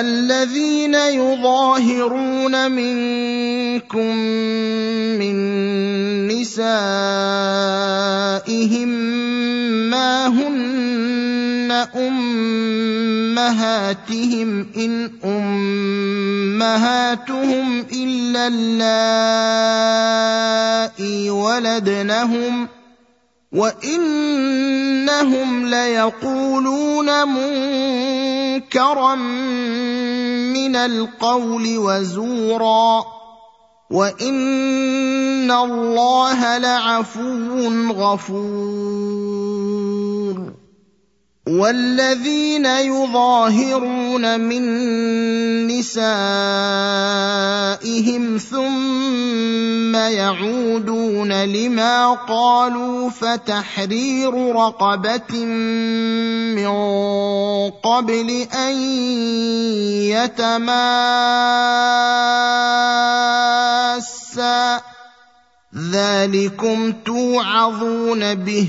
الذين يظاهرون منكم من نسائهم ما هن أمهاتهم إن أمهاتهم إلا اللائي ولدنهم وانهم ليقولون منكرا من القول وزورا وان الله لعفو غفور والذين يظاهرون من نسائهم ثم يعودون لما قالوا فتحرير رقبة من قبل أن يتماسا. ذلكم توعظون به.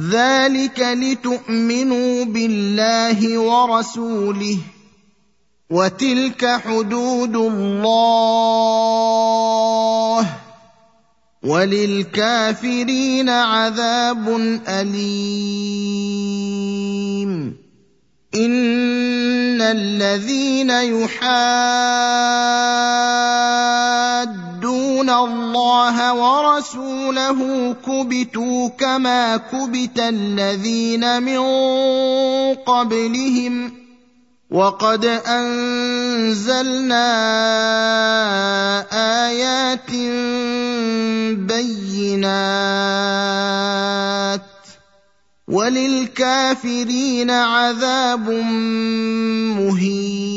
ذلك لتؤمنوا بالله ورسوله وتلك حدود الله وللكافرين عذاب اليم ان الذين يحادون الله ورسوله كبتوا كما كبت الذين من قبلهم وقد انزلنا ايات بينات وللكافرين عذاب مهين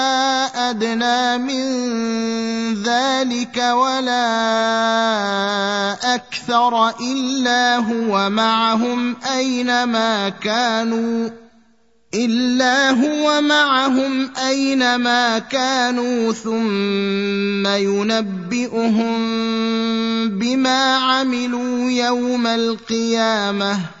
ادنى من ذلك ولا أكثر إلا هو معهم أينما كانوا إلا هو معهم أينما كانوا ثم ينبئهم بما عملوا يوم القيامة.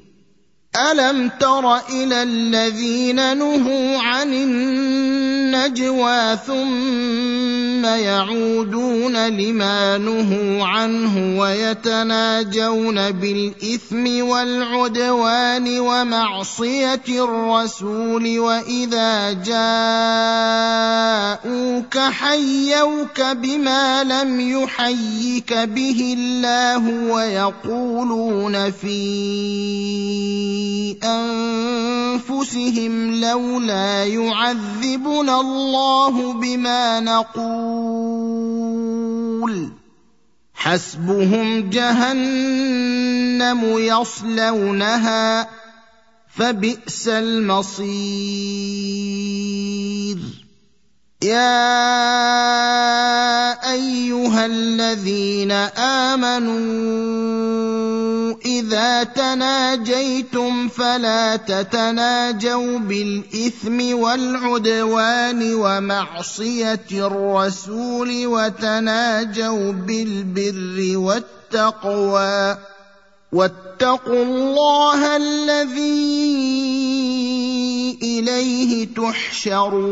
ألم تر إلى الذين نهوا عن النجوى ثم يعودون لما نهوا عنه ويتناجون بالإثم والعدوان ومعصية الرسول وإذا جاءوك حيوك بما لم يحيك به الله ويقولون في أنفسهم لولا يعذبنا الله بما نقول. حسبهم جهنم يصلونها فبئس المصير. يا أيها الذين آمنوا إذا تناجيتم فلا تتناجوا بالإثم والعدوان ومعصية الرسول وتناجوا بالبر والتقوى. واتقوا الله الذي إليه تحشرون.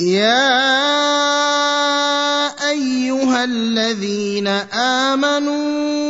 يا أيها الذين آمنوا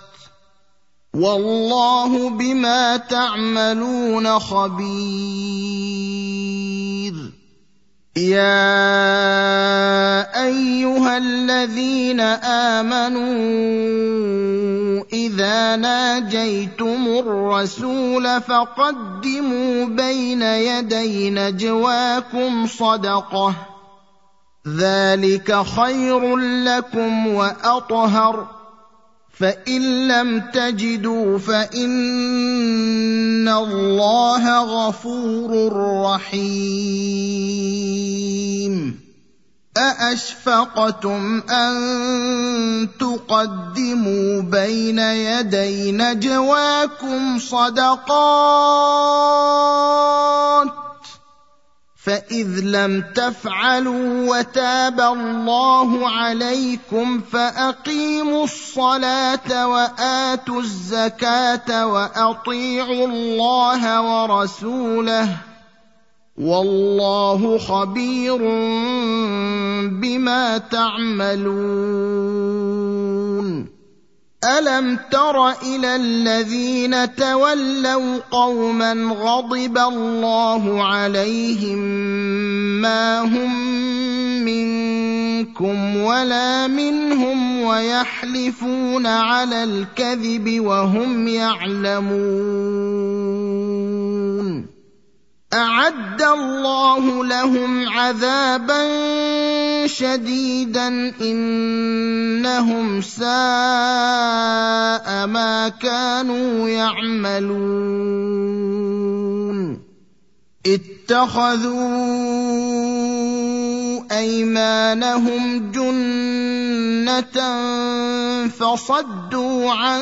والله بما تعملون خبير. يا أيها الذين آمنوا إذا ناجيتم الرسول فقدموا بين يدي نجواكم صدقة. ذلك خير لكم وأطهر. فان لم تجدوا فان الله غفور رحيم ااشفقتم ان تقدموا بين يدي نجواكم صدقات فإذ لم تفعلوا وتاب الله عليكم فأقيموا الصلاة وآتوا الزكاة وأطيعوا الله ورسوله والله خبير بما تعملون ألم تر إلى الذين تولوا قوما غضب الله عليهم ما هم منكم ولا منهم ويحلفون على الكذب وهم يعلمون أعد الله لهم عذابا شديدا إنهم ساء ما كانوا يعملون. اتخذوا أيمانهم جنة فصدوا عن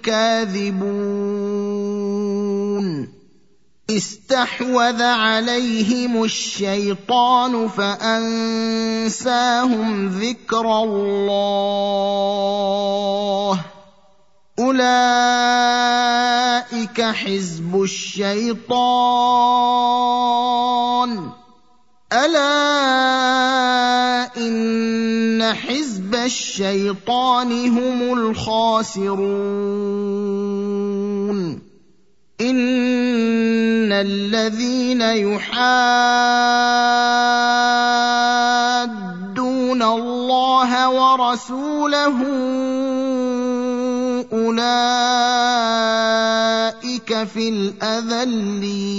هم الكاذبون. استحوذ عليهم الشيطان فأنساهم ذكر الله. أولئك حزب الشيطان. ألا إن حزب الشيطان هم الخاسرون. إن الذين يحادون الله ورسوله أولئك في الأذلين.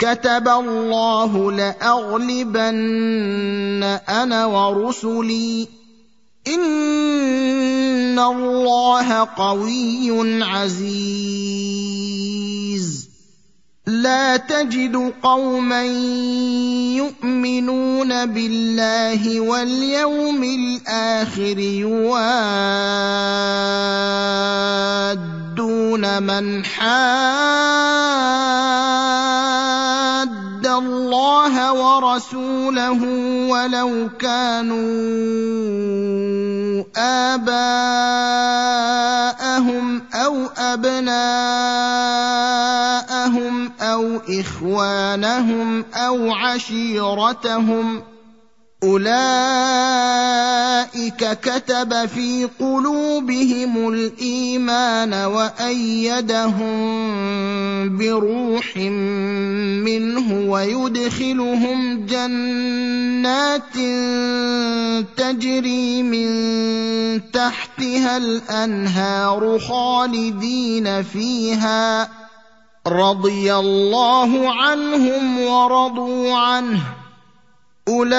كتب الله لأغلبن أنا ورسلي. إن الله قوي عزيز. لا تجد قوما يؤمنون بالله واليوم الآخر يوادون من حاد. الله ورسوله ولو كانوا اباءهم أو ابناءهم أو اخوانهم أو عشيرتهم اولئك كتب في قلوبهم الايمان وايدهم بروح منه ويدخلهم جنات تجري من تحتها الانهار خالدين فيها رضي الله عنهم ورضوا عنه اولئك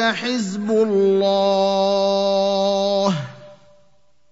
حزب الله